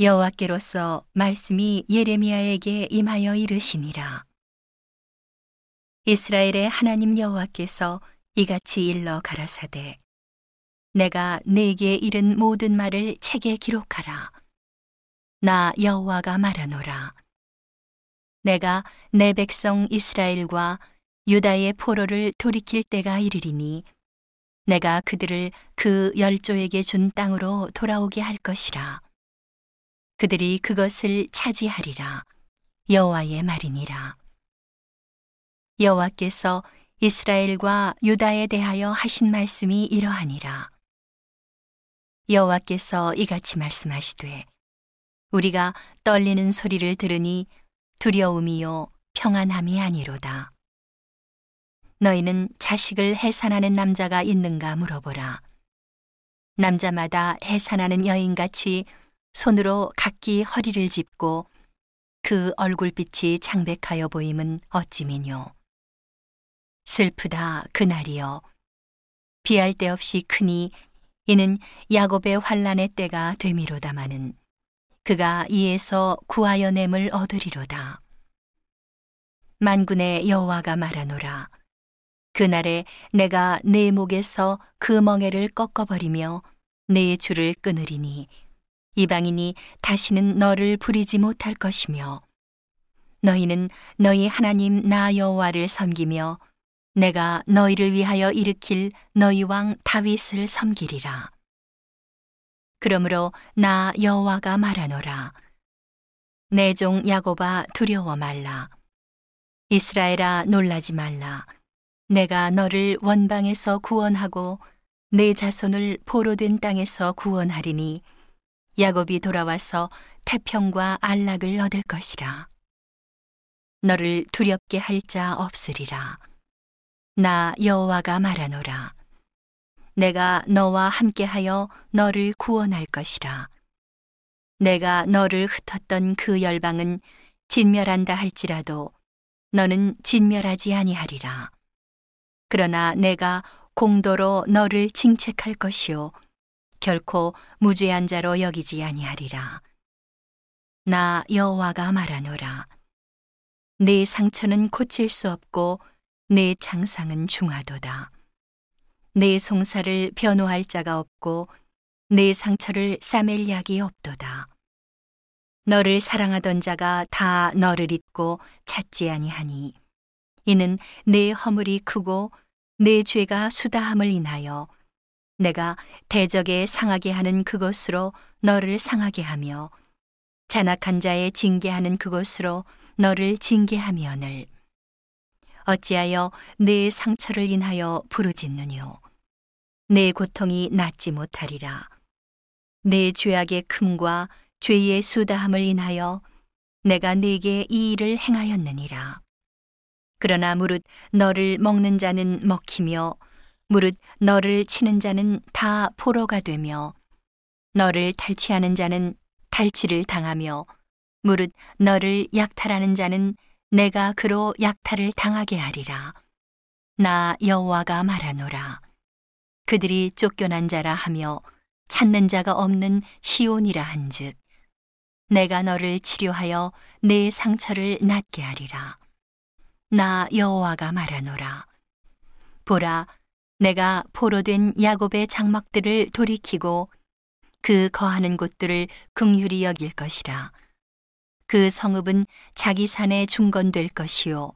여호와께로서 말씀이 예레미야에게 임하여 이르시니라. 이스라엘의 하나님 여호와께서 이같이 일러 가라사대 내가 네게 이른 모든 말을 책에 기록하라. 나 여호와가 말하노라. 내가 내 백성 이스라엘과 유다의 포로를 돌이킬 때가 이르리니 내가 그들을 그 열조에게 준 땅으로 돌아오게 할 것이라. 그들이 그것을 차지하리라. 여호와의 말이니라. 여호와께서 이스라엘과 유다에 대하여 하신 말씀이 이러하니라. 여호와께서 이같이 말씀하시되 우리가 떨리는 소리를 들으니 두려움이요 평안함이 아니로다. 너희는 자식을 해산하는 남자가 있는가 물어보라. 남자마다 해산하는 여인같이 손으로 각기 허리를 짚고 그 얼굴빛이 창백하여 보임은 어찌미뇨. 슬프다 그날이여. 비할 데 없이 크니 이는 야곱의 환란의 때가 되미로다마는 그가 이에서 구하여 냄을 얻으리로다. 만군의 여호와가 말하노라. 그날에 내가 내 목에서 그 멍에를 꺾어버리며 내 줄을 끊으리니 이방인이 다시는 너를 부리지 못할 것이며 너희는 너희 하나님 나 여호와를 섬기며 내가 너희를 위하여 일으킬 너희 왕 다윗을 섬기리라. 그러므로 나 여호와가 말하노라. 내 종 야곱아 두려워 말라. 이스라엘아 놀라지 말라. 내가 너를 원방에서 구원하고 내 자손을 포로된 땅에서 구원하리니 야곱이 돌아와서 태평과 안락을 얻을 것이라. 너를 두렵게 할 자 없으리라. 나 여호와가 말하노라. 내가 너와 함께하여 너를 구원할 것이라. 내가 너를 흩었던 그 열방은 진멸한다 할지라도 너는 진멸하지 아니하리라. 그러나 내가 공도로 너를 징책할 것이요 결코 무죄한 자로 여기지 아니하리라. 나 여호와가 말하노라. 내 상처는 고칠 수 없고 내 장상은 중하도다. 내 송사를 변호할 자가 없고 내 상처를 싸맬 약이 없도다. 너를 사랑하던 자가 다 너를 잊고 찾지 아니하니 이는 내 허물이 크고 내 죄가 수다함을 인하여 내가 대적에 상하게 하는 그것으로 너를 상하게 하며 잔악한 자의 징계하는 그것으로 너를 징계하며늘. 어찌하여 내 상처를 인하여 부르짖느뇨? 내 고통이 낫지 못하리라. 내 죄악의 큼과 죄의 수다함을 인하여 내가 네게 이 일을 행하였느니라. 그러나 무릇 너를 먹는 자는 먹히며 무릇 너를 치는 자는 다 포로가 되며 너를 탈취하는 자는 탈취를 당하며 무릇 너를 약탈하는 자는 내가 그로 약탈을 당하게 하리라. 나 여호와가 말하노라. 그들이 쫓겨난 자라 하며 찾는 자가 없는 시온이라 한즉 내가 너를 치료하여 내 상처를 낫게 하리라 나 여호와가 말하노라 보라 내가 포로된 야곱의 장막들을 돌이키고 그 거하는 곳들을 긍휼히 여길 것이라. 그 성읍은 자기 산에 중건될 것이요.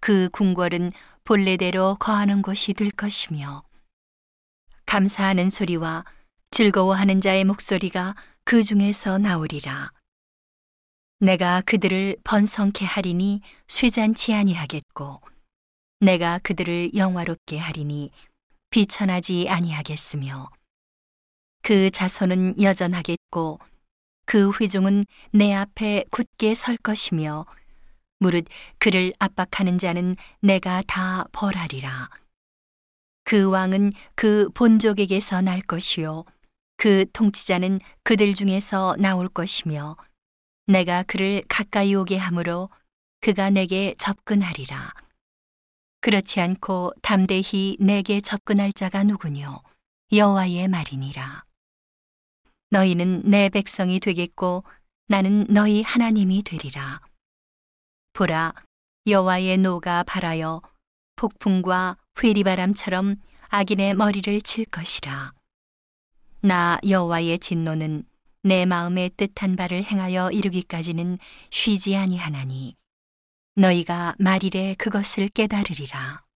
그 궁궐은 본래대로 거하는 곳이 될 것이며. 감사하는 소리와 즐거워하는 자의 목소리가 그 중에서 나오리라. 내가 그들을 번성케 하리니 쇠잔치 아니하겠고, 내가 그들을 영화롭게 하리니 비천하지 아니하겠으며, 그 자손은 여전하겠고, 그 회중은 내 앞에 굳게 설 것이며, 무릇 그를 압박하는 자는 내가 다 벌하리라. 그 왕은 그 본족에게서 날 것이요. 그 통치자는 그들 중에서 나올 것이며 내가 그를 가까이 오게 하므로 그가 내게 접근하리라. 그렇지 않고 담대히 내게 접근할 자가 누구뇨? 여호와의 말이니라. 너희는 내 백성이 되겠고 나는 너희 하나님이 되리라. 보라, 여호와의 노가 발하여 폭풍과 회리바람처럼 악인의 머리를 칠 것이라. 나 여호와의 진노는 내 마음에 뜻한 바를 행하여 이루기까지는 쉬지 아니하나니 너희가 말일에 그것을 깨달으리라.